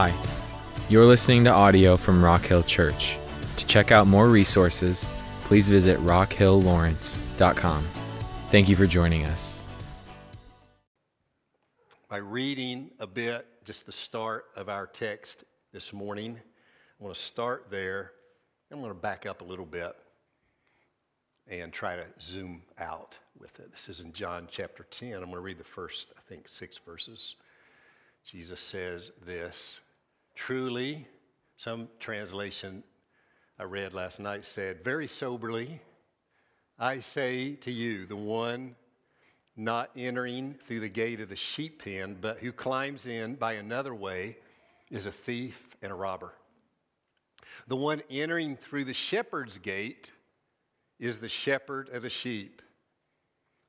Hi, you're listening to audio from Rock Hill Church. To check out more resources, please visit rockhilllawrence.com. Thank you for joining us. By reading a bit, just the start of our text this morning, I want to start there. And I'm going to back up a little bit and try to zoom out with it. This is in John chapter 10. I'm going to read the first, I think, six verses. Jesus says this Truly, some translation I read last night said, very soberly, I say to you, the one not entering through the gate of the sheep pen, but who climbs in by another way, is a thief and a robber. The one entering through the shepherd's gate is the shepherd of the sheep.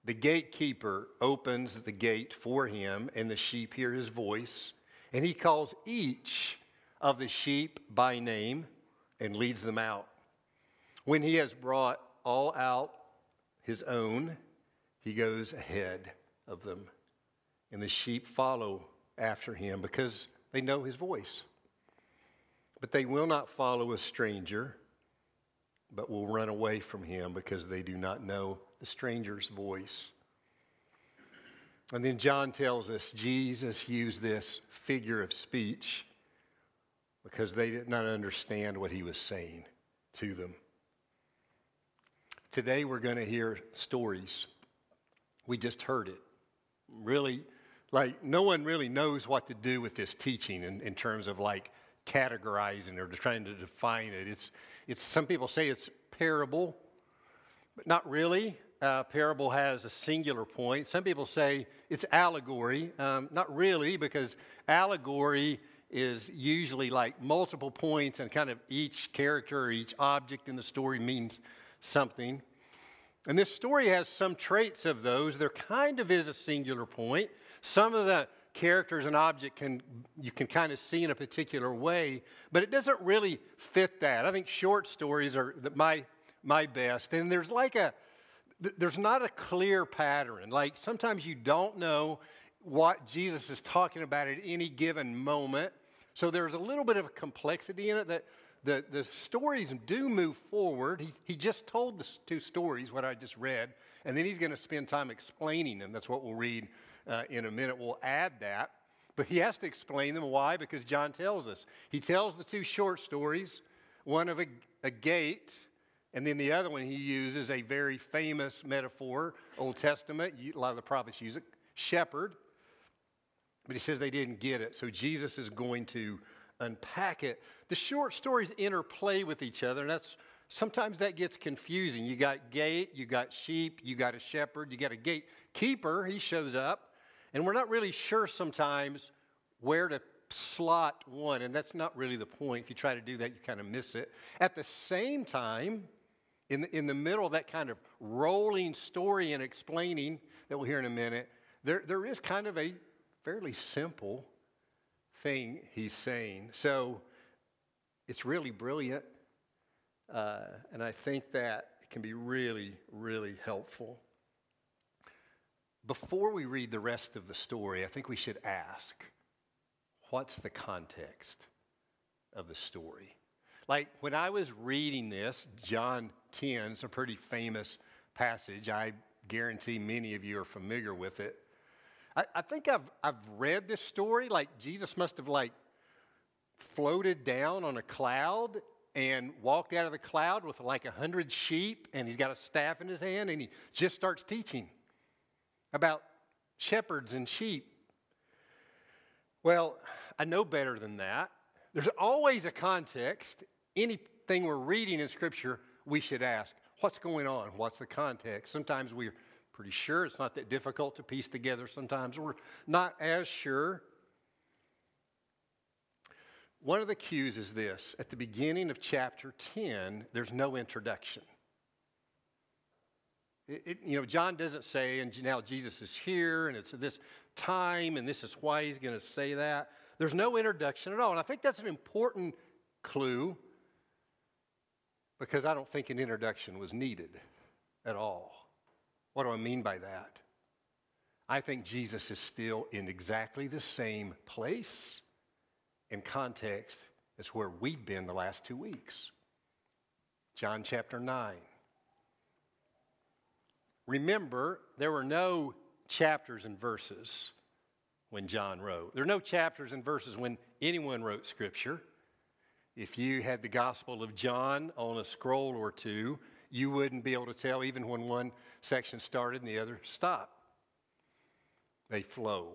The gatekeeper opens the gate for him, and the sheep hear his voice, and he calls each of the sheep by name and leads them out. When he has brought all out his own, he goes ahead of them, and the sheep follow after him because they know his voice. But they will not follow a stranger, but will run away from him because they do not know the stranger's voice. And then John tells us Jesus used this figure of speech because they did not understand what he was saying to them. Today we're going to hear stories. We just heard it. Really, like, no one really knows what to do with this teaching in, in terms of like categorizing or trying to define it. It's, it's, some people say it's parable, but not really. Uh, parable has a singular point. Some people say it's allegory. Um, not really, because allegory is usually like multiple points, and kind of each character or each object in the story means something. And this story has some traits of those. There kind of is a singular point. Some of the characters and object can you can kind of see in a particular way, but it doesn't really fit that. I think short stories are my my best, and there's like a there's not a clear pattern. Like sometimes you don't know what Jesus is talking about at any given moment. So there's a little bit of complexity in it that the, the stories do move forward. He, he just told the two stories, what I just read, and then he's going to spend time explaining them. That's what we'll read uh, in a minute. We'll add that. But he has to explain them. Why? Because John tells us. He tells the two short stories one of a, a gate, and then the other one he uses a very famous metaphor, Old Testament. A lot of the prophets use it shepherd. But he says they didn't get it. So Jesus is going to unpack it. The short stories interplay with each other, and that's sometimes that gets confusing. You got gate, you got sheep, you got a shepherd, you got a gatekeeper, he shows up, and we're not really sure sometimes where to slot one, and that's not really the point. If you try to do that, you kind of miss it. At the same time, in the, in the middle of that kind of rolling story and explaining that we'll hear in a minute, there, there is kind of a fairly simple thing he's saying. So it's really brilliant. Uh, and I think that it can be really, really helpful. Before we read the rest of the story, I think we should ask what's the context of the story? Like when I was reading this, John 10 is a pretty famous passage. I guarantee many of you are familiar with it. I, I think I've, I've read this story like Jesus must have like floated down on a cloud and walked out of the cloud with like a hundred sheep and he's got a staff in his hand and he just starts teaching about shepherds and sheep. Well, I know better than that. There's always a context. Anything we're reading in Scripture, we should ask, what's going on? What's the context? Sometimes we're pretty sure. It's not that difficult to piece together sometimes. We're not as sure. One of the cues is this at the beginning of chapter 10, there's no introduction. It, it, you know, John doesn't say, and now Jesus is here, and it's this time, and this is why he's going to say that. There's no introduction at all. And I think that's an important clue because I don't think an introduction was needed at all. What do I mean by that? I think Jesus is still in exactly the same place and context, as where we've been the last two weeks. John chapter 9. Remember, there were no chapters and verses when John wrote. There are no chapters and verses when anyone wrote Scripture. If you had the Gospel of John on a scroll or two, you wouldn't be able to tell even when one section started and the other stopped. They flow.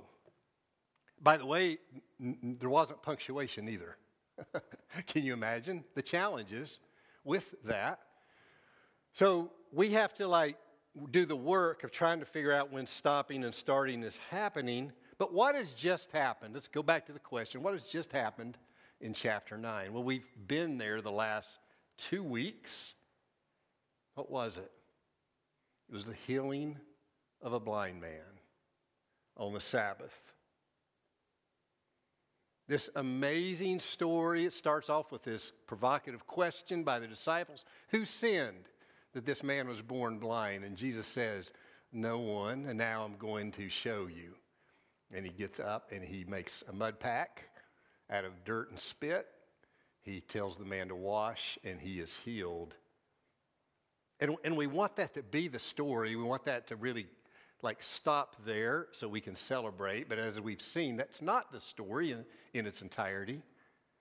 By the way, n- there wasn't punctuation either. Can you imagine the challenges with that? So we have to like do the work of trying to figure out when stopping and starting is happening. But what has just happened? Let's go back to the question what has just happened in chapter 9? Well, we've been there the last two weeks. What was it? It was the healing of a blind man on the Sabbath. This amazing story, it starts off with this provocative question by the disciples Who sinned that this man was born blind? And Jesus says, No one, and now I'm going to show you. And he gets up and he makes a mud pack out of dirt and spit. He tells the man to wash, and he is healed. And, and we want that to be the story. We want that to really like stop there so we can celebrate. But as we've seen, that's not the story in, in its entirety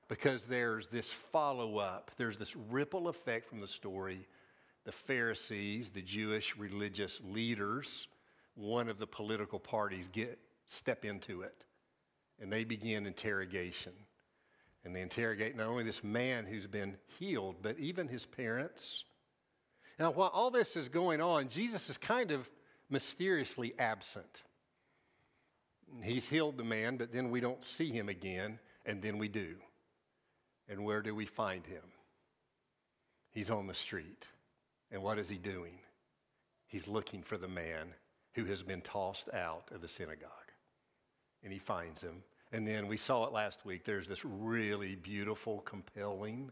because there's this follow up, there's this ripple effect from the story. The Pharisees, the Jewish religious leaders, one of the political parties get step into it and they begin interrogation. And they interrogate not only this man who's been healed, but even his parents. Now, while all this is going on, Jesus is kind of mysteriously absent. He's healed the man, but then we don't see him again, and then we do. And where do we find him? He's on the street. And what is he doing? He's looking for the man who has been tossed out of the synagogue. And he finds him. And then we saw it last week. There's this really beautiful, compelling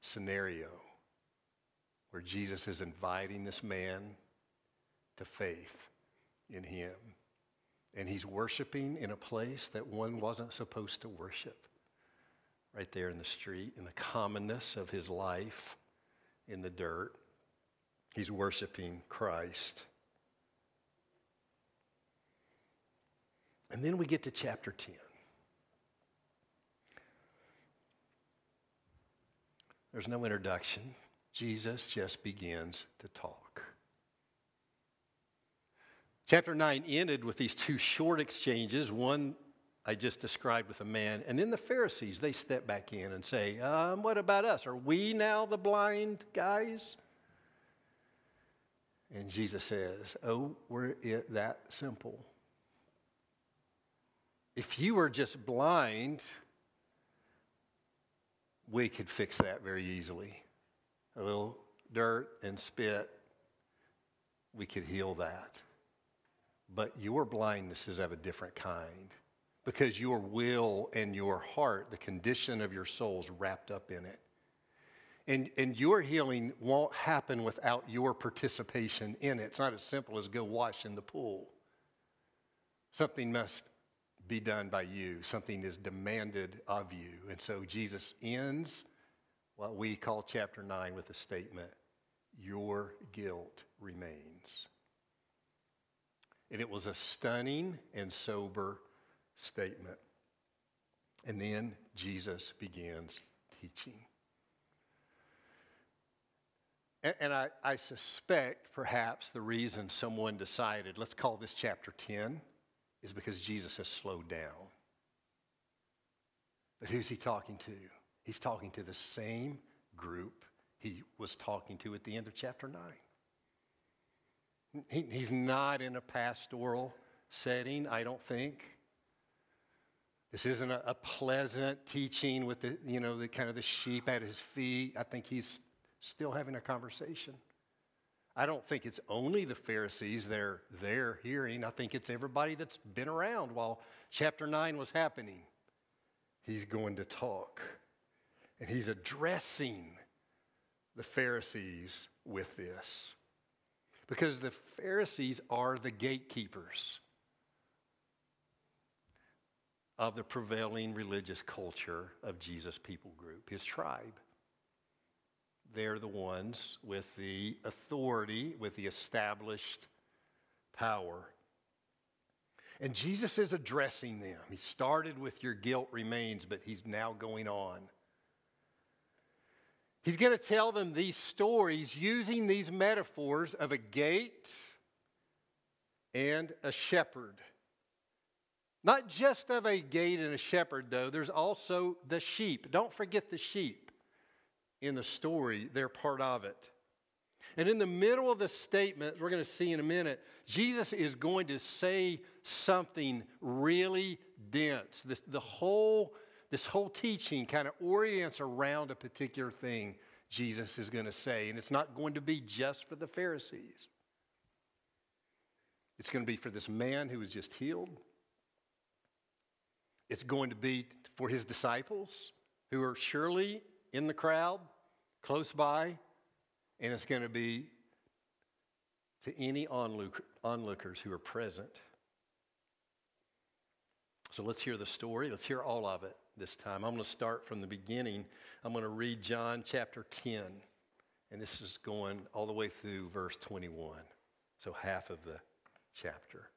scenario where Jesus is inviting this man to faith in him. And he's worshiping in a place that one wasn't supposed to worship. Right there in the street, in the commonness of his life, in the dirt. He's worshiping Christ. And then we get to chapter 10. There's no introduction. Jesus just begins to talk. Chapter 9 ended with these two short exchanges. One I just described with a man. And then the Pharisees, they step back in and say, um, What about us? Are we now the blind guys? And Jesus says, Oh, were it that simple? If you were just blind, we could fix that very easily. A little dirt and spit, we could heal that. But your blindness is of a different kind because your will and your heart, the condition of your soul, is wrapped up in it. And, and your healing won't happen without your participation in it. It's not as simple as go wash in the pool. Something must be done by you, something is demanded of you. And so Jesus ends what we call chapter 9 with a statement Your guilt remains. And it was a stunning and sober statement. And then Jesus begins teaching. And, and I, I suspect perhaps the reason someone decided, let's call this chapter 10, is because Jesus has slowed down. But who's he talking to? He's talking to the same group he was talking to at the end of chapter 9. He, he's not in a pastoral setting, I don't think. This isn't a, a, pleasant teaching with the, you know, the kind of the sheep at his feet. I think he's still having a conversation. I don't think it's only the Pharisees they're there hearing. I think it's everybody that's been around while chapter 9 was happening. He's going to talk. And he's addressing the Pharisees with this because the Pharisees are the gatekeepers. of the prevailing religious culture of Jesus' people group, his tribe. They're the ones with the authority, with the established power. And Jesus is addressing them. He started with your guilt remains, but he's now going on. He's going to tell them these stories using these metaphors of a gate and a shepherd. Not just of a gate and a shepherd, though, there's also the sheep. Don't forget the sheep in the story, they're part of it. And in the middle of the statement, we're going to see in a minute, Jesus is going to say something really dense. This, the whole, this whole teaching kind of orients around a particular thing Jesus is going to say. And it's not going to be just for the Pharisees, it's going to be for this man who was just healed. It's going to be for his disciples who are surely in the crowd, close by, and it's going to be to any onlookers who are present. So let's hear the story. Let's hear all of it this time. I'm going to start from the beginning. I'm going to read John chapter 10, and this is going all the way through verse 21, so half of the chapter.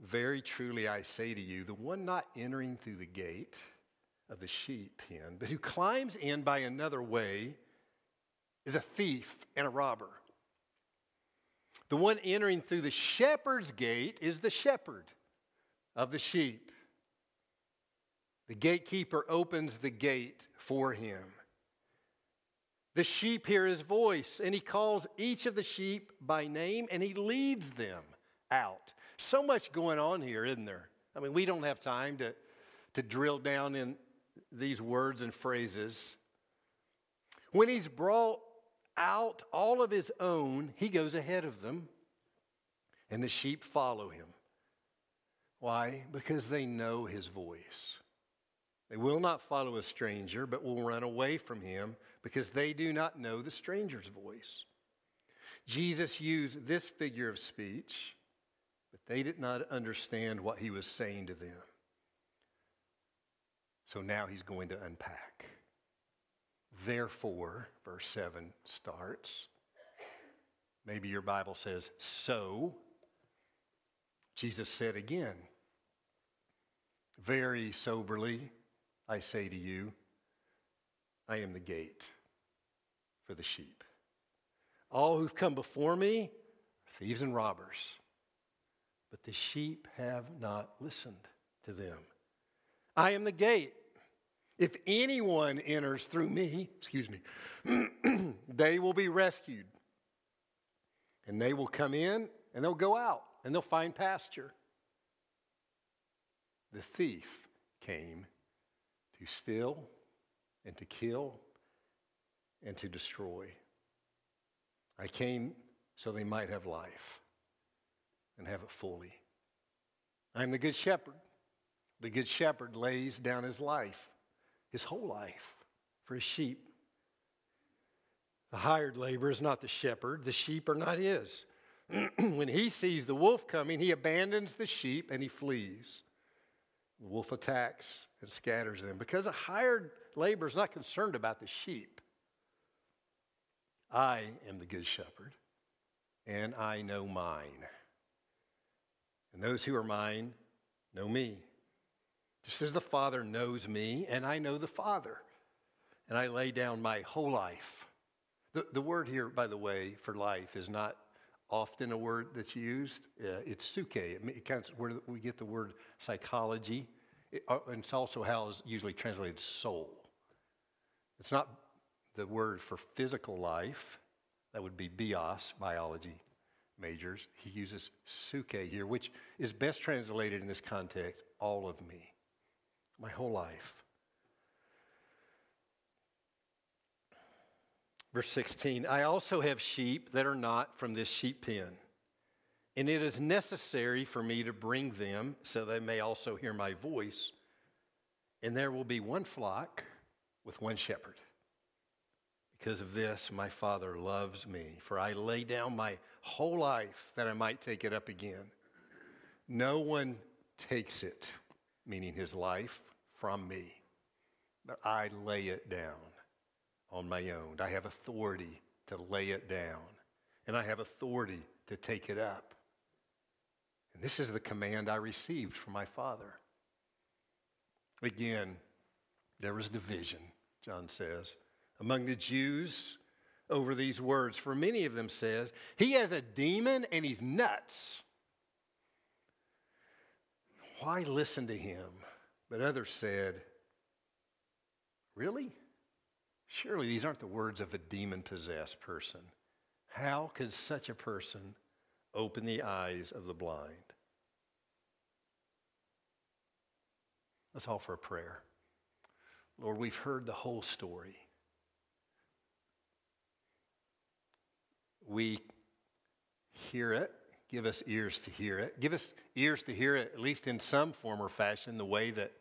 Very truly I say to you, the one not entering through the gate of the sheep pen, but who climbs in by another way, is a thief and a robber. The one entering through the shepherd's gate is the shepherd of the sheep. The gatekeeper opens the gate for him. The sheep hear his voice, and he calls each of the sheep by name and he leads them out. So much going on here, isn't there? I mean, we don't have time to, to drill down in these words and phrases. When he's brought out all of his own, he goes ahead of them, and the sheep follow him. Why? Because they know his voice. They will not follow a stranger, but will run away from him because they do not know the stranger's voice. Jesus used this figure of speech, but they did not understand what he was saying to them. So now he's going to unpack. Therefore, verse 7 starts. Maybe your Bible says, so. Jesus said again, very soberly, I say to you, I am the gate for the sheep. All who've come before me are thieves and robbers, but the sheep have not listened to them. I am the gate. If anyone enters through me, excuse me, they will be rescued. And they will come in and they'll go out and they'll find pasture. The thief came to steal and to kill and to destroy. I came so they might have life and have it fully. I'm the good shepherd. The good shepherd lays down his life his whole life for his sheep. The hired laborer is not the shepherd, the sheep are not his. when he sees the wolf coming, he abandons the sheep and he flees. The wolf attacks and scatters them because a hired laborer is not concerned about the sheep. I am the good shepherd, and I know mine. And those who are mine know me. Just as the Father knows me, and I know the Father, and I lay down my whole life. The, the word here, by the way, for life is not often a word that's used. Uh, it's suke. It, it kind of where we get the word psychology. It, uh, it's also how it's usually translated soul. It's not the word for physical life. That would be bios, biology majors. He uses suke here, which is best translated in this context, all of me my whole life. Verse 16 I also have sheep that are not from this sheep pen, and it is necessary for me to bring them so they may also hear my voice. And there will be one flock with one shepherd. Because of this, my Father loves me, for I lay down my whole life that I might take it up again. No one takes it meaning his life, from me. But I lay it down on my own. I have authority to lay it down, and I have authority to take it up. And this is the command I received from my Father. Again, there was division, John says, among the Jews over these words. For many of them says, he has a demon and he's nuts. Why listen to him? But others said, Really? Surely these aren't the words of a demon possessed person. How could such a person open the eyes of the blind? Let's offer a prayer. Lord, we've heard the whole story. We hear it. Give us ears to hear it. Give us ears to hear it, at least in some form or fashion, the way that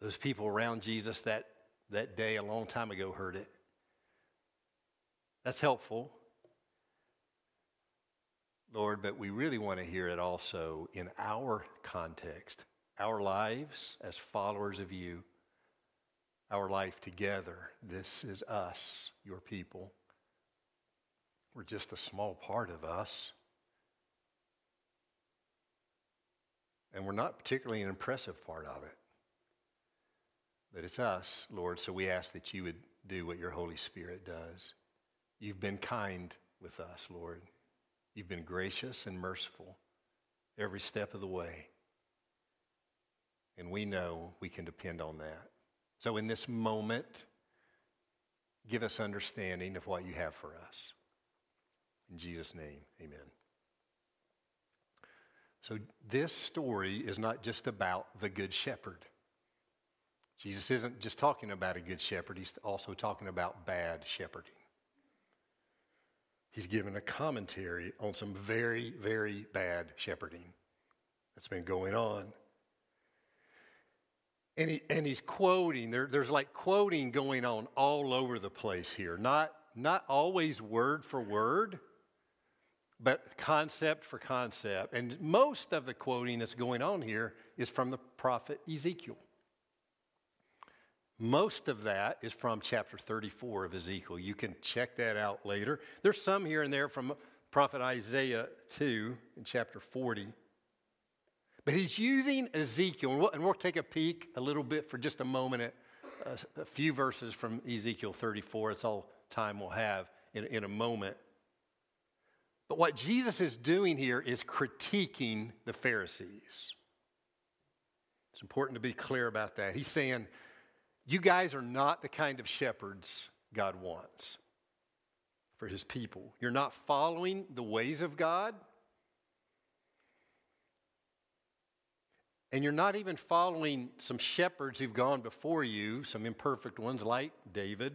those people around Jesus that, that day a long time ago heard it. That's helpful. Lord, but we really want to hear it also in our context, our lives as followers of you, our life together. This is us, your people. We're just a small part of us. And we're not particularly an impressive part of it. But it's us, Lord, so we ask that you would do what your Holy Spirit does. You've been kind with us, Lord. You've been gracious and merciful every step of the way. And we know we can depend on that. So in this moment, give us understanding of what you have for us. In Jesus' name, amen. So this story is not just about the Good Shepherd. Jesus isn't just talking about a good shepherd, he's also talking about bad shepherding. He's given a commentary on some very, very bad shepherding that's been going on. And, he, and he's quoting, there, there's like quoting going on all over the place here. Not, not always word for word, but concept for concept. And most of the quoting that's going on here is from the prophet Ezekiel. Most of that is from chapter 34 of Ezekiel. You can check that out later. There's some here and there from prophet Isaiah too in chapter 40. But he's using Ezekiel, and we'll, and we'll take a peek a little bit for just a moment at a, a few verses from Ezekiel 34. It's all time we'll have in, in a moment. But what Jesus is doing here is critiquing the Pharisees. It's important to be clear about that. He's saying, you guys are not the kind of shepherds God wants for his people. You're not following the ways of God. And you're not even following some shepherds who've gone before you, some imperfect ones like David.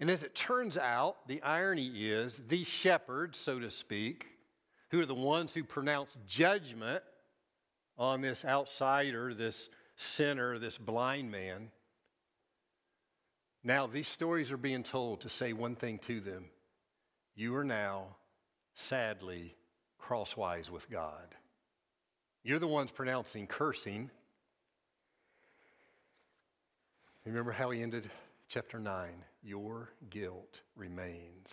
And as it turns out, the irony is these shepherds, so to speak, who are the ones who pronounce judgment on this outsider, this sinner, this blind man. Now, these stories are being told to say one thing to them you are now, sadly, crosswise with God. You're the ones pronouncing cursing. Remember how he ended chapter 9? Your guilt remains.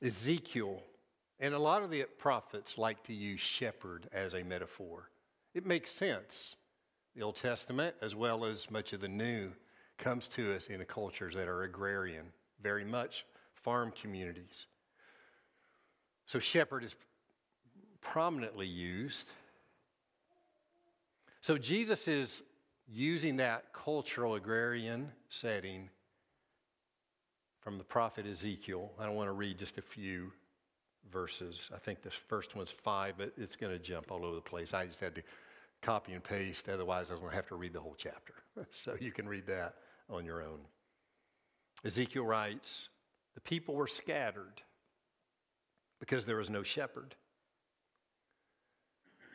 Ezekiel and a lot of the prophets like to use shepherd as a metaphor. It makes sense. The Old Testament, as well as much of the New, comes to us in cultures that are agrarian, very much farm communities. So, shepherd is prominently used. So, Jesus is using that cultural agrarian setting from the prophet Ezekiel. I don't want to read just a few verses. I think this first one's five, but it's going to jump all over the place. I just had to copy and paste, otherwise, I was going to have to read the whole chapter. so you can read that on your own. Ezekiel writes The people were scattered because there was no shepherd.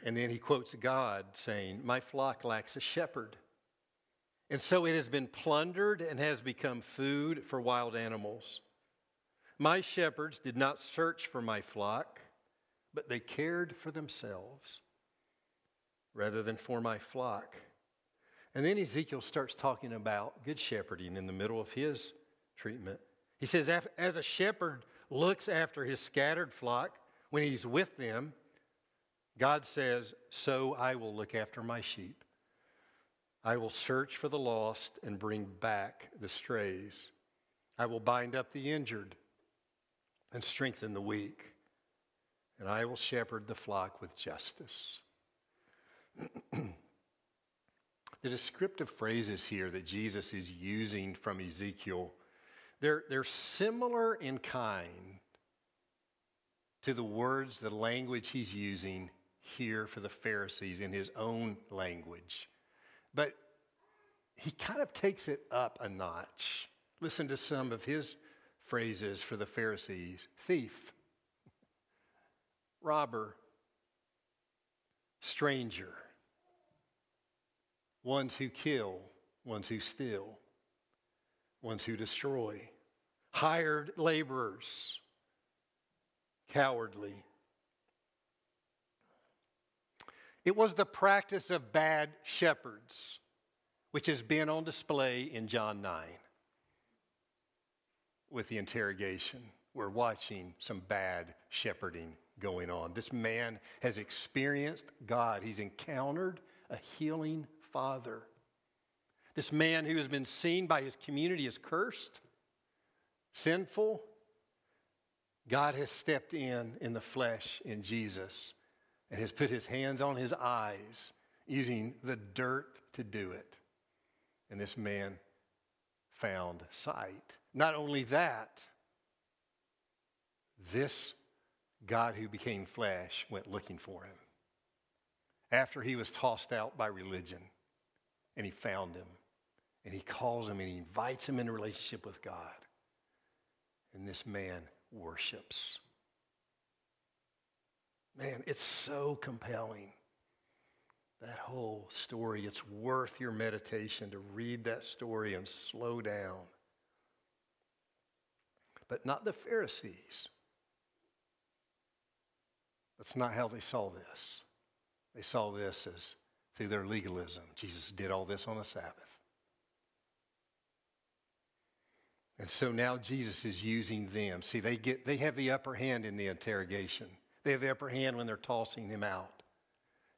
And then he quotes God saying, My flock lacks a shepherd. And so it has been plundered and has become food for wild animals. My shepherds did not search for my flock. but they cared for themselves rather than for my flock. And then Ezekiel starts talking about good shepherding in the middle of his treatment. He says, As a shepherd looks after his scattered flock when he's with them, God says, So I will look after my sheep. I will search for the lost and bring back the strays. I will bind up the injured and strengthen the weak. And I will shepherd the flock with justice. the descriptive phrases here that Jesus is using from Ezekiel, they're, they're similar in kind to the words, the language he's using here for the Pharisees in his own language. But he kind of takes it up a notch. Listen to some of his phrases for the Pharisees. Thief, robber, stranger, ones who kill, ones who steal, ones who destroy, hired laborers, cowardly. It was the practice of bad shepherds, which has been on display in John 9 with the interrogation. We're watching some bad shepherding going on. This man has experienced God, he's encountered a healing Father. This man who has been seen by his community as cursed, sinful, God has stepped in in the flesh in Jesus and has put his hands on his eyes using the dirt to do it. And this man found sight. Not only that, this God who became flesh went looking for him. After he was tossed out by religion, and he found him, and he calls him and he invites him into relationship with God. And this man worships. Man, it's so compelling. That whole story, it's worth your meditation to read that story and slow down. But not the Pharisees. That's not how they saw this. They saw this as through their legalism. Jesus did all this on a Sabbath. And so now Jesus is using them. See, they, get, they have the upper hand in the interrogation. They have the upper hand when they're tossing him out.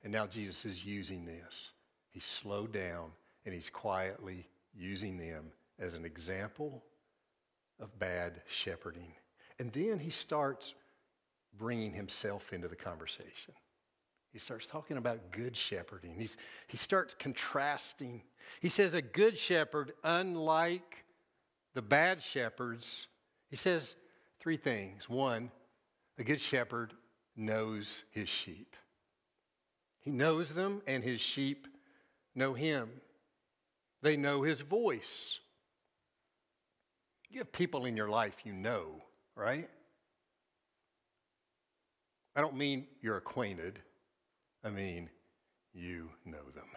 And now Jesus is using this. He's slowed down and he's quietly using them as an example of bad shepherding. And then he starts bringing himself into the conversation. He starts talking about good shepherding. He's, he starts contrasting. He says, A good shepherd, unlike the bad shepherds, he says three things. One, a good shepherd knows his sheep. He knows them, and his sheep know him. They know his voice. You have people in your life you know, right? I don't mean you're acquainted. I mean, you know them,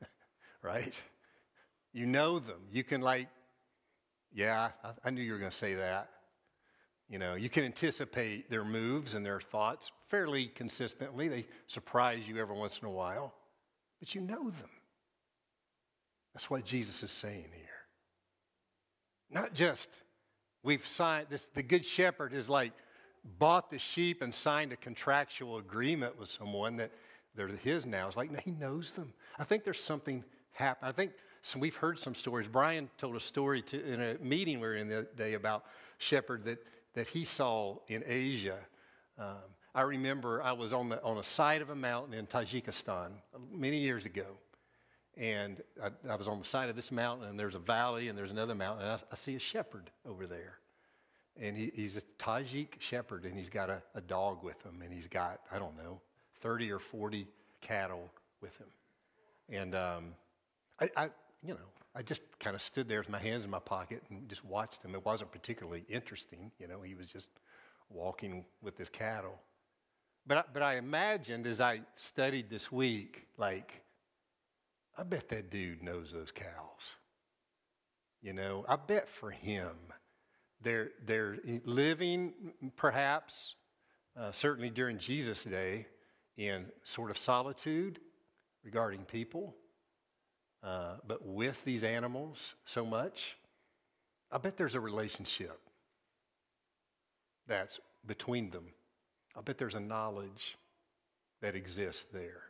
right? You know them. You can, like, yeah, I, knew you were going to say that. You know, you can anticipate their moves and their thoughts fairly consistently. They surprise you every once in a while, but you know them. That's what Jesus is saying here. Not just we've signed this, the good shepherd is like bought the sheep and signed a contractual agreement with someone that they're his now. It's like he knows them. I think there's something happen. I think some, we've heard some stories. Brian told a story to, in a meeting we were in the other day about shepherd that, that he saw in Asia. Um, I remember I was on the on the side of a mountain in Tajikistan many years ago, and I, I was on the side of this mountain, and there's a valley, and there's another mountain, and I, I see a shepherd over there, and he, he's a Tajik shepherd, and he's got a, a dog with him, and he's got I don't know 30 or 40 cattle with him. And um, I, I, you know, I just kind of stood there with my hands in my pocket and just watched him. It wasn't particularly interesting, you know, he was just walking with his cattle. But I, but I imagined as I studied this week, like, I bet that dude knows those cows. You know, I bet for him, they're, they're living perhaps uh, certainly during Jesus' day, in sort of solitude regarding people, uh, but with these animals so much, I bet there's a relationship that's between them. I bet there's a knowledge that exists there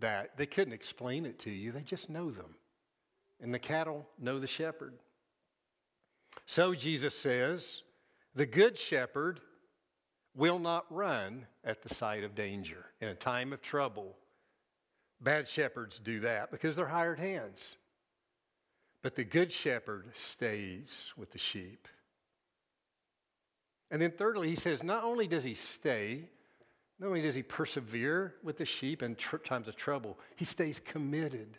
that they couldn't explain it to you, they just know them. And the cattle know the shepherd. So Jesus says, the good shepherd will not run at the sight of danger in a time of trouble. Bad shepherds do that because they're hired hands. But the good shepherd stays with the sheep. And then, thirdly, he says, not only does he stay, not only does he persevere with the sheep in tr- times of trouble, he stays committed.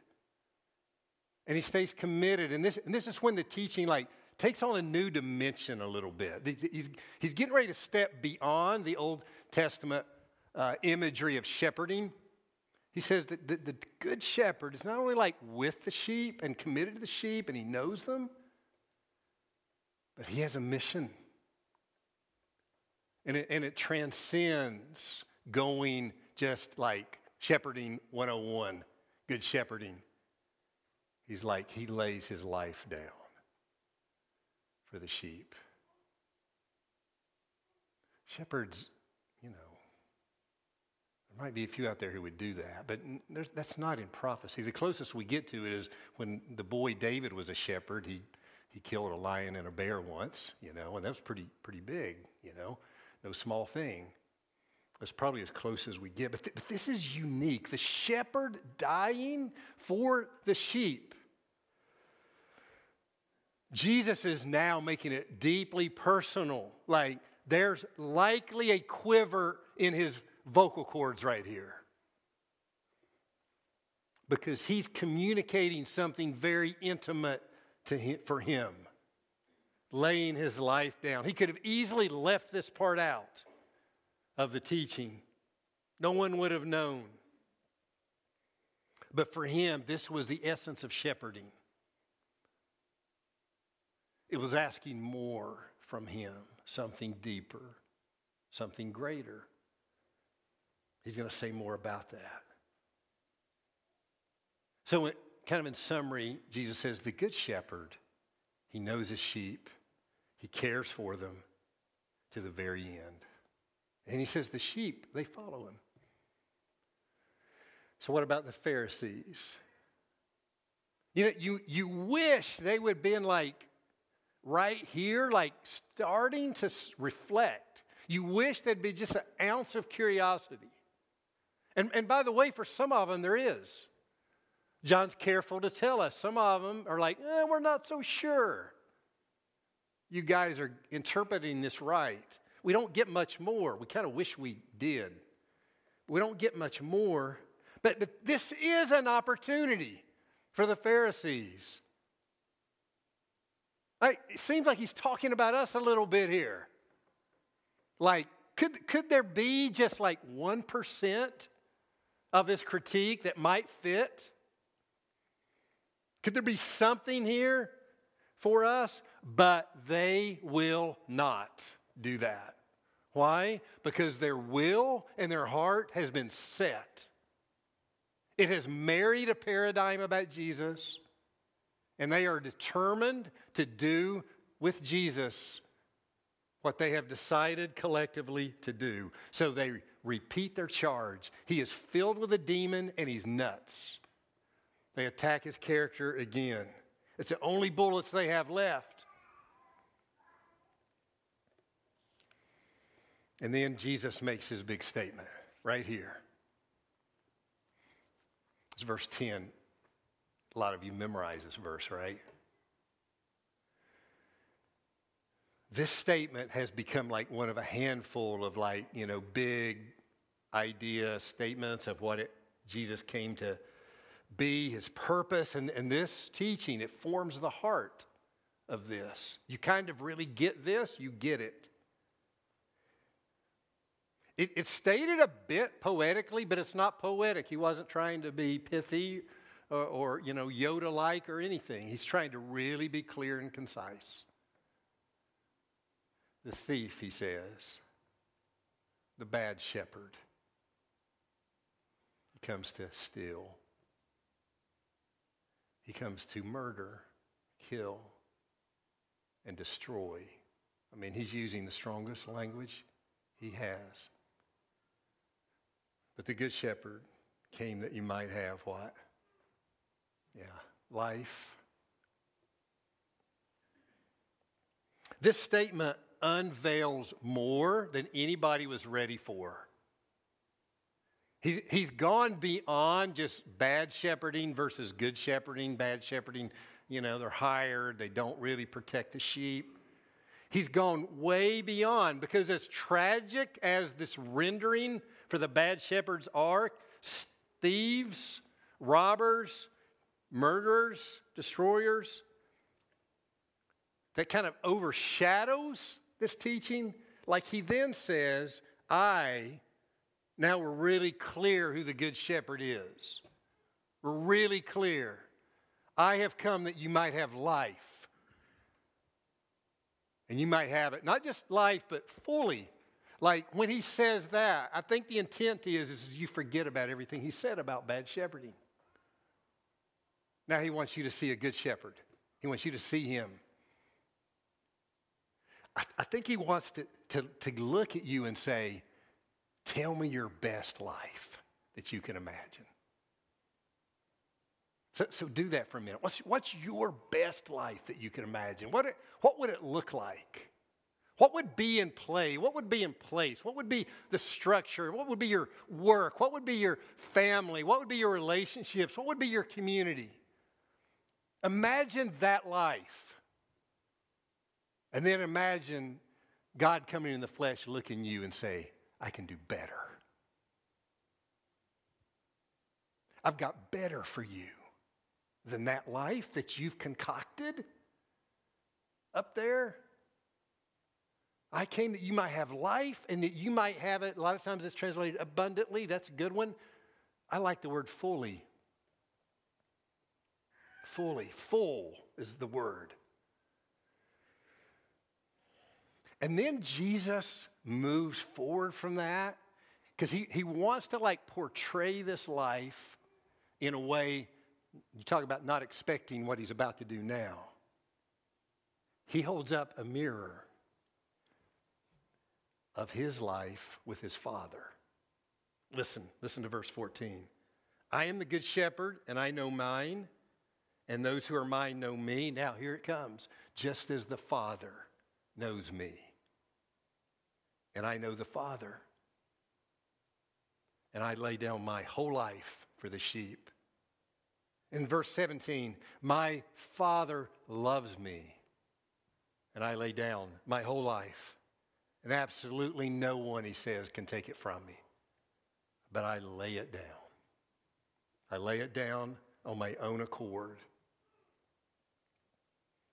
And he stays committed. And this, and this is when the teaching, like, takes on a new dimension a little bit. He's, he's getting ready to step beyond the Old Testament uh, imagery of shepherding. He says that the, the good shepherd is not only like with the sheep and committed to the sheep and he knows them, but he has a mission. And it, and it transcends going just like shepherding 101, good shepherding. He's like, he lays his life down for the sheep. Shepherds, you know, there might be a few out there who would do that, but that's not in prophecy. The closest we get to it is when the boy David was a shepherd. He, he killed a lion and a bear once, you know, and that was pretty, pretty big, you know, no small thing. That's probably as close as we get. But, th- but this is unique. The shepherd dying for the sheep. Jesus is now making it deeply personal. Like there's likely a quiver in his vocal cords right here. Because he's communicating something very intimate to him, for him, laying his life down. He could have easily left this part out of the teaching, no one would have known. But for him, this was the essence of shepherding. It was asking more from him, something deeper, something greater. He's going to say more about that. So, kind of in summary, Jesus says the good shepherd, he knows his sheep, he cares for them to the very end. And he says the sheep, they follow him. So, what about the Pharisees? You know, you, you wish they would have been like right here, like starting to reflect. You wish there'd be just an ounce of curiosity. And, and by the way, for some of them, there is. John's careful to tell us. Some of them are like, eh, we're not so sure. You guys are interpreting this right. We don't get much more. We kind of wish we did. We don't get much more. But, but this is an opportunity for the Pharisees. Like, it seems like he's talking about us a little bit here. Like, could, could there be just like 1% of his critique that might fit? Could there be something here for us? But they will not do that. Why? Because their will and their heart has been set. It has married a paradigm about Jesus and they are determined to do with Jesus what they have decided collectively to do. So they repeat their charge. He is filled with a demon and he's nuts. They attack his character again. It's the only bullets they have left. And then Jesus makes his big statement right here. It's verse 10. A lot of you memorize this verse, right? This statement has become like one of a handful of like, you know, big idea statements of what it, Jesus came to be, his purpose. And, and this teaching, it forms the heart of this. You kind of really get this, you get it. It, it's stated a bit poetically, but it's not poetic. He wasn't trying to be pithy or, or you know, Yoda like or anything. He's trying to really be clear and concise. The thief, he says, the bad shepherd. He comes to steal. He comes to murder, kill, and destroy. I mean, he's using the strongest language he has. But the Good Shepherd came that you might have what? Yeah, life. This statement unveils more than anybody was ready for. He's, he's gone beyond just bad shepherding versus good shepherding. Bad shepherding, you know, they're hired, they don't really protect the sheep. He's gone way beyond because, as tragic as this rendering for the bad shepherds are, thieves, robbers, murderers, destroyers, that kind of overshadows this teaching. Like he then says, I, now we're really clear who the good shepherd is. We're really clear. I have come that you might have life. And you might have it, not just life, but fully. Like when he says that, I think the intent is, is you forget about everything he said about bad shepherding. Now he wants you to see a good shepherd. He wants you to see him. I, I think he wants to, to, to look at you and say, Tell me your best life that you can imagine. So, so do that for a minute. What's, what's your best life that you can imagine? What, it, what would it look like? What would be in play? What would be in place? What would be the structure? What would be your work? What would be your family? What would be your relationships? What would be your community? Imagine that life. And then imagine God coming in the flesh, looking you and say, I can do better. I've got better for you than that life that you've concocted up there. I came that you might have life and that you might have it. A lot of times it's translated abundantly. That's a good one. I like the word fully fully. Full is the word. And then Jesus moves forward from that because he, he wants to like portray this life in a way, you talk about not expecting what he's about to do now. He holds up a mirror of his life with his father. Listen, listen to verse 14. I am the good shepherd, and I know mine, and those who are mine know me. Now, here it comes. Just as the Father knows me, and I know the Father, and I lay down my whole life for the sheep. In verse 17, my Father loves me, and I lay down my whole life. And absolutely no one, he says, can take it from me. But I lay it down. I lay it down on my own accord.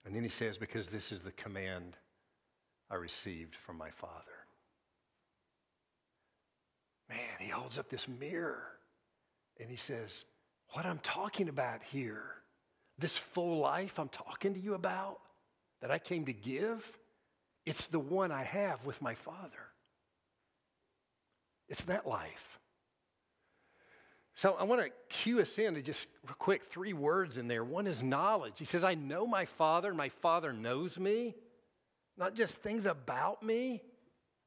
And then he says, Because this is the command I received from my Father. Man, he holds up this mirror and he says, What I'm talking about here, this full life I'm talking to you about, that I came to give, it's the one I have with my Father. It's that life. So I want to cue us in to just real quick three words in there. One is knowledge. He says, I know my Father, and my Father knows me. Not just things about me.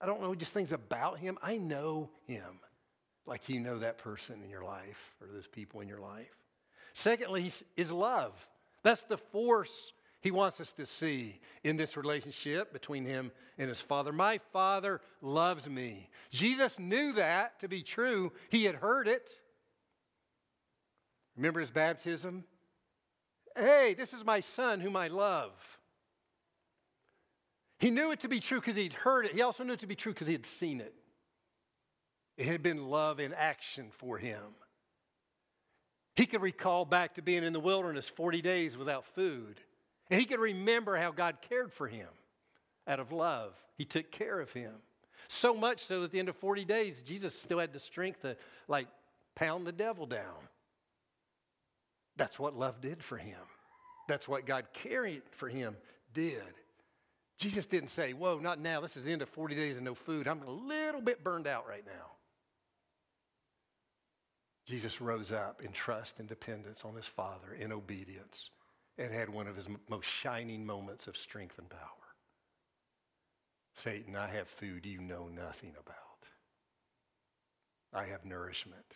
I don't know just things about him. I know him like you know that person in your life or those people in your life. Secondly, is love. That's the force he wants us to see in this relationship between him and his father. My father loves me. Jesus knew that to be true. He had heard it. Remember his baptism? Hey, this is my son whom I love. He knew it to be true because he'd heard it. He also knew it to be true because he had seen it. It had been love in action for him. He could recall back to being in the wilderness 40 days without food. And he could remember how God cared for him out of love. He took care of him. So much so that at the end of 40 days, Jesus still had the strength to like pound the devil down. That's what love did for him. That's what God caring for him did. Jesus didn't say, Whoa, not now. This is the end of 40 days and no food. I'm a little bit burned out right now. Jesus rose up in trust and dependence on his Father in obedience and had one of his most shining moments of strength and power. Satan, I have food you know nothing about. I have nourishment.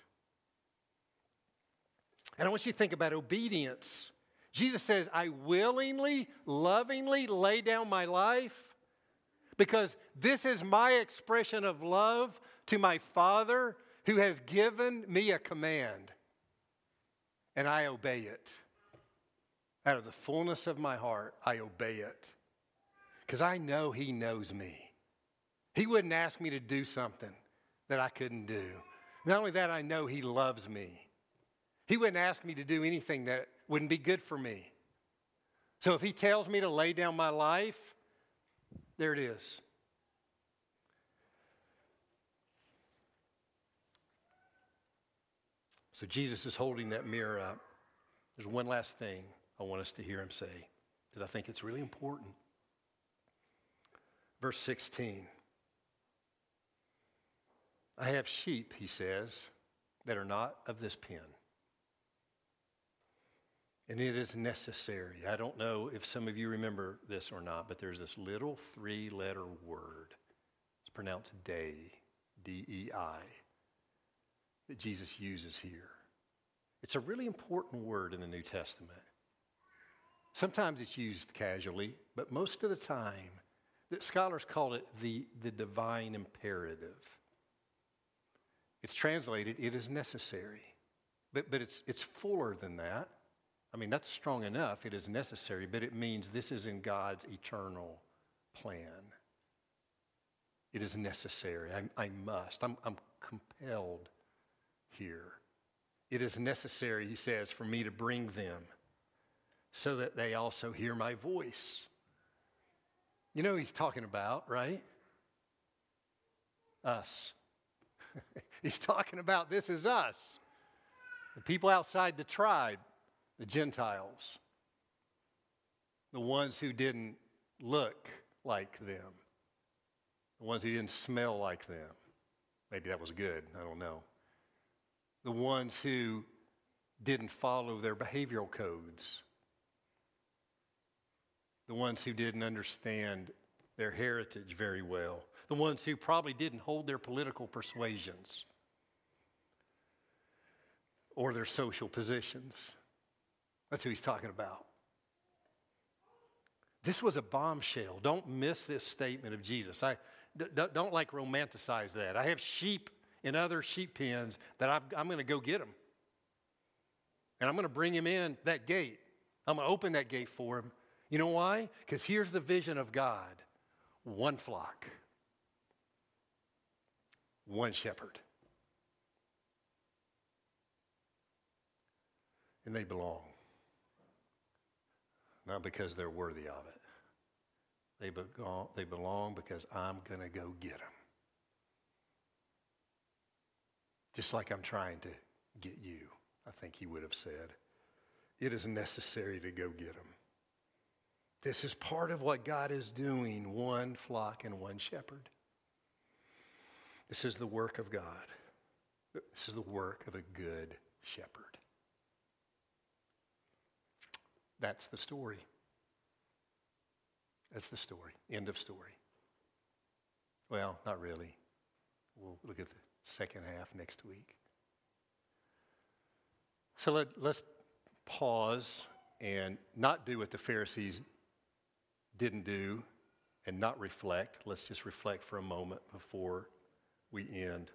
And I want you to think about obedience. Jesus says, I willingly, lovingly lay down my life because this is my expression of love to my Father who has given me a command. And I obey it. Out of the fullness of my heart, I obey it. Because I know He knows me. He wouldn't ask me to do something that I couldn't do. Not only that, I know He loves me. He wouldn't ask me to do anything that wouldn't be good for me. So if He tells me to lay down my life, there it is. So Jesus is holding that mirror up. There's one last thing I want us to hear him say, because I think it's really important. Verse 16. I have sheep, he says, that are not of this pen. And it is necessary. I don't know if some of you remember this or not, but there's this little three letter word. It's pronounced day, D E I, that Jesus uses here. It's a really important word in the New Testament. Sometimes it's used casually, but most of the time, the scholars call it the, the divine imperative. It's translated, it is necessary. But, but it's, it's fuller than that. I mean, that's strong enough. It is necessary, but it means this is in God's eternal plan. It is necessary. I, I must. I'm, I'm compelled here. It is necessary, he says, for me to bring them so that they also hear my voice. You know he's talking about, right? Us. he's talking about this is us. The people outside the tribe, the Gentiles, the ones who didn't look like them, the ones who didn't smell like them. Maybe that was good, I don't know. The ones who didn't follow their behavioral codes, the ones who didn't understand their heritage very well, the ones who probably didn't hold their political persuasions or their social positions. That's who he's talking about. This was a bombshell. Don't miss this statement of Jesus. I don't like romanticize that. I have sheep in other sheep pens that i am going to go get them. And I'm going to bring him in that gate. I'm going to open that gate for him. You know why? Because here's the vision of God one flock, one shepherd. And they belong. Not because they're worthy of it. They belong, they belong because I'm going to go get them. Just like I'm trying to get you, I think he would have said. It is necessary to go get them. This is part of what God is doing one flock and one shepherd. This is the work of God. This is the work of a good shepherd. That's the story. That's the story. End of story. Well, not really. We'll look at the second half next week. So let, let's pause and not do what the Pharisees didn't do and not reflect. Let's just reflect for a moment before we end.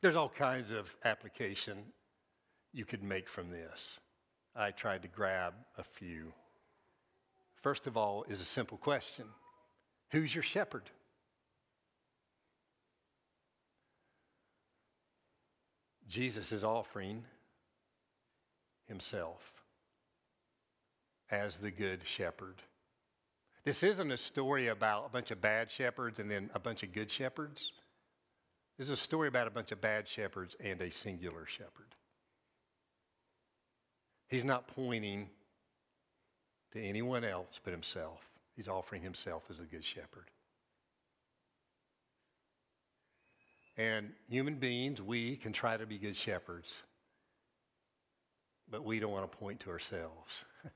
There's all kinds of application you could make from this. I tried to grab a few. First of all, is a simple question Who's your shepherd? Jesus is offering himself as the good shepherd. This isn't a story about a bunch of bad shepherds and then a bunch of good shepherds. This is a story about a bunch of bad shepherds and a singular shepherd. He's not pointing to anyone else but himself. He's offering himself as a good shepherd. And human beings, we can try to be good shepherds, but we don't want to point to ourselves.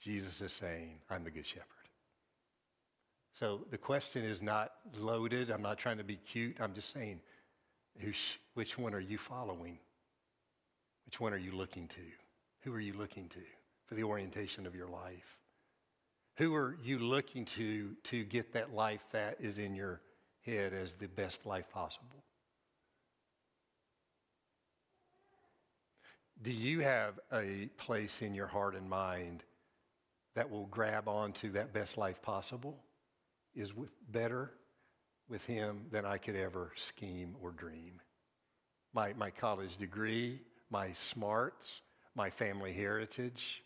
Jesus is saying, I'm the good shepherd. So the question is not loaded. I'm not trying to be cute. I'm just saying, which one are you following? Which one are you looking to? Who are you looking to for the orientation of your life? Who are you looking to to get that life that is in your head as the best life possible? Do you have a place in your heart and mind that will grab onto that best life possible? Is with better with him than I could ever scheme or dream. My, my college degree, my smarts, my family heritage,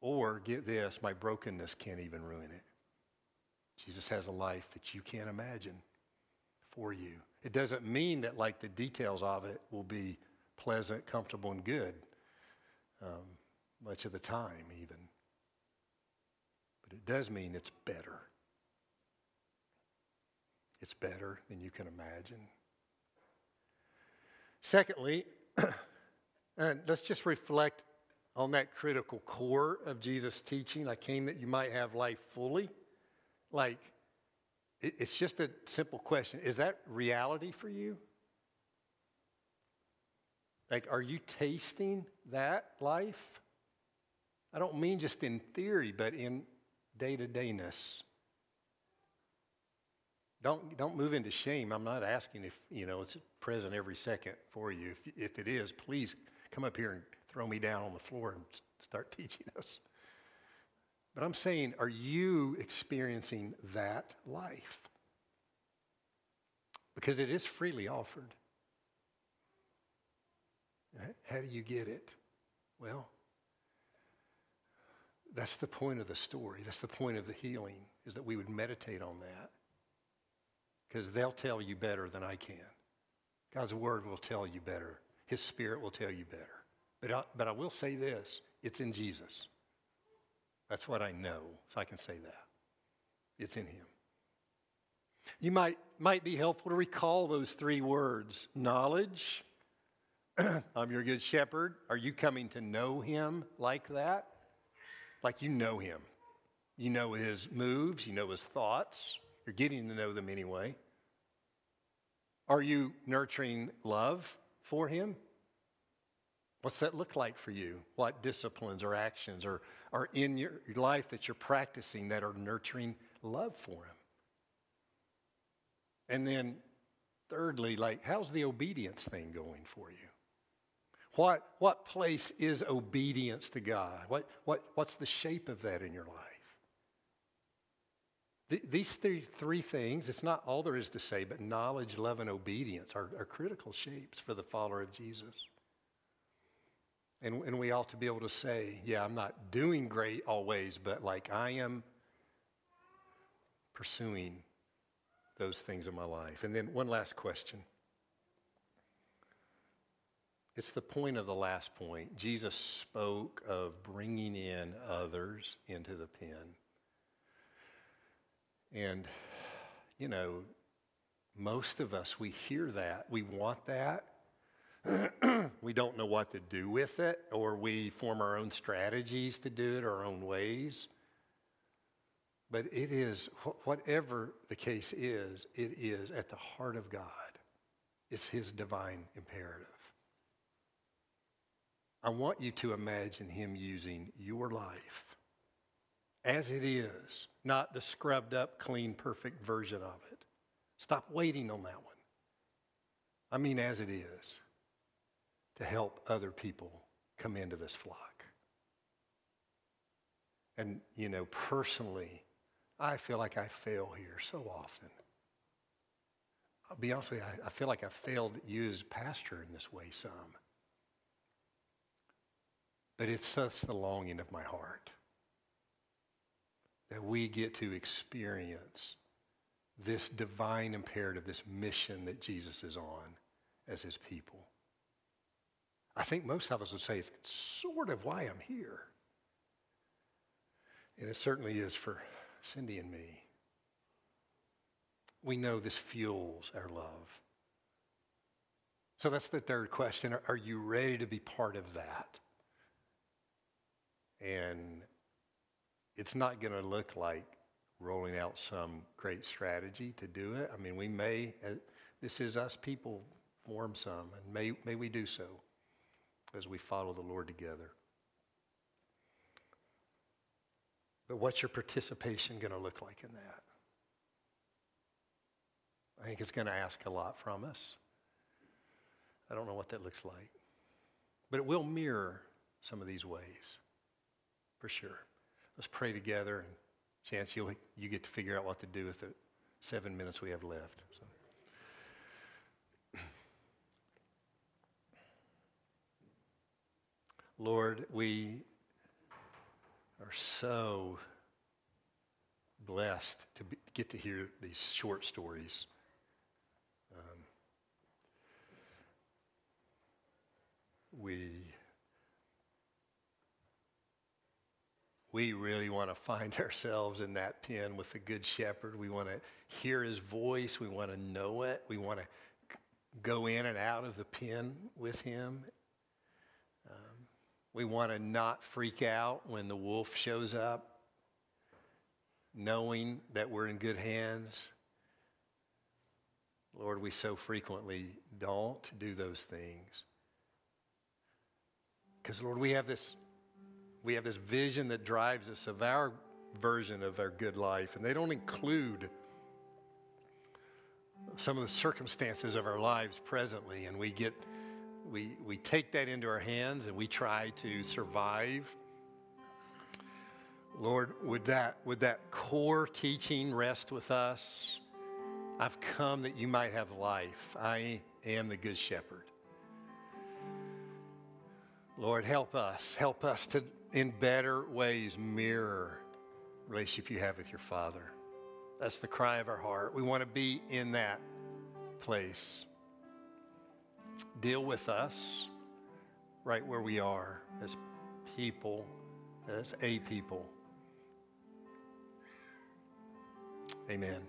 or get this, my brokenness can't even ruin it. Jesus has a life that you can't imagine for you. It doesn't mean that like the details of it will be pleasant, comfortable, and good um, much of the time, even. But it does mean it's better. It's better than you can imagine. Secondly, and let's just reflect on that critical core of Jesus' teaching. I came that you might have life fully. Like, it's just a simple question. Is that reality for you? Like, are you tasting that life? I don't mean just in theory, but in day to dayness. Don't, don't move into shame. I'm not asking if, you know, it's present every second for you. If, if it is, please come up here and throw me down on the floor and start teaching us. But I'm saying, are you experiencing that life? Because it is freely offered. How do you get it? Well, that's the point of the story. That's the point of the healing, is that we would meditate on that. Because they'll tell you better than I can. God's word will tell you better. His spirit will tell you better. But I, but I will say this it's in Jesus. That's what I know, so I can say that. It's in Him. You might, might be helpful to recall those three words knowledge. I'm your good shepherd. Are you coming to know Him like that? Like you know Him. You know His moves, you know His thoughts. You're getting to know them anyway. Are you nurturing love for Him? What's that look like for you? What disciplines or actions are, are in your life that you're practicing that are nurturing love for Him? And then, thirdly, like, how's the obedience thing going for you? What, what place is obedience to God? What, what, what's the shape of that in your life? These three, three things, it's not all there is to say, but knowledge, love, and obedience are, are critical shapes for the follower of Jesus. And, and we ought to be able to say, yeah, I'm not doing great always, but like I am pursuing those things in my life. And then one last question. It's the point of the last point. Jesus spoke of bringing in others into the pen. And, you know, most of us, we hear that. We want that. we don't know what to do with it, or we form our own strategies to do it, our own ways. But it is, whatever the case is, it is at the heart of God. It's His divine imperative. I want you to imagine Him using your life as it is, not the scrubbed up, clean, perfect version of it. Stop waiting on that one. I mean, as it is to help other people come into this flock. And, you know, personally, I feel like I fail here so often. I'll be honest with you, I, I feel like I failed you as pastor in this way some. But it's such the longing of my heart that we get to experience this divine imperative, this mission that Jesus is on as his people. I think most of us would say it's sort of why I'm here. And it certainly is for Cindy and me. We know this fuels our love. So that's the third question. Are, you ready to be part of that? And it's not going to look like rolling out some great strategy to do it. I mean, we may, uh, this is us people, form some, and may, may we do so as we follow the Lord together. But what's your participation going to look like in that? I think it's going to ask a lot from us. I don't know what that looks like. But it will mirror some of these ways, for sure. Let's pray together, and chance you you get to figure out what to do with the seven minutes we have left. So. Lord, we are so blessed to be, get to hear these short stories. Um, we we really want to find ourselves in that pen with the good shepherd. We want to hear his voice. We want to know it. We want to go in and out of the pen with him. Um, we want to not freak out when the wolf shows up, knowing that we're in good hands. Lord, we so frequently don't do those things. Because, Lord, we have this we have this vision that drives us of our version of our good life, and they don't include some of the circumstances of our lives presently, and we get we we take that into our hands and we try to survive. Lord, would that would that core teaching rest with us? I've come that you might have life. I am the good shepherd. Lord, help us. Help us to in better ways mirror relationship you have with your Father. That's the cry of our heart. We want to be in that place. Deal with us right where we are as people, as a people. Amen.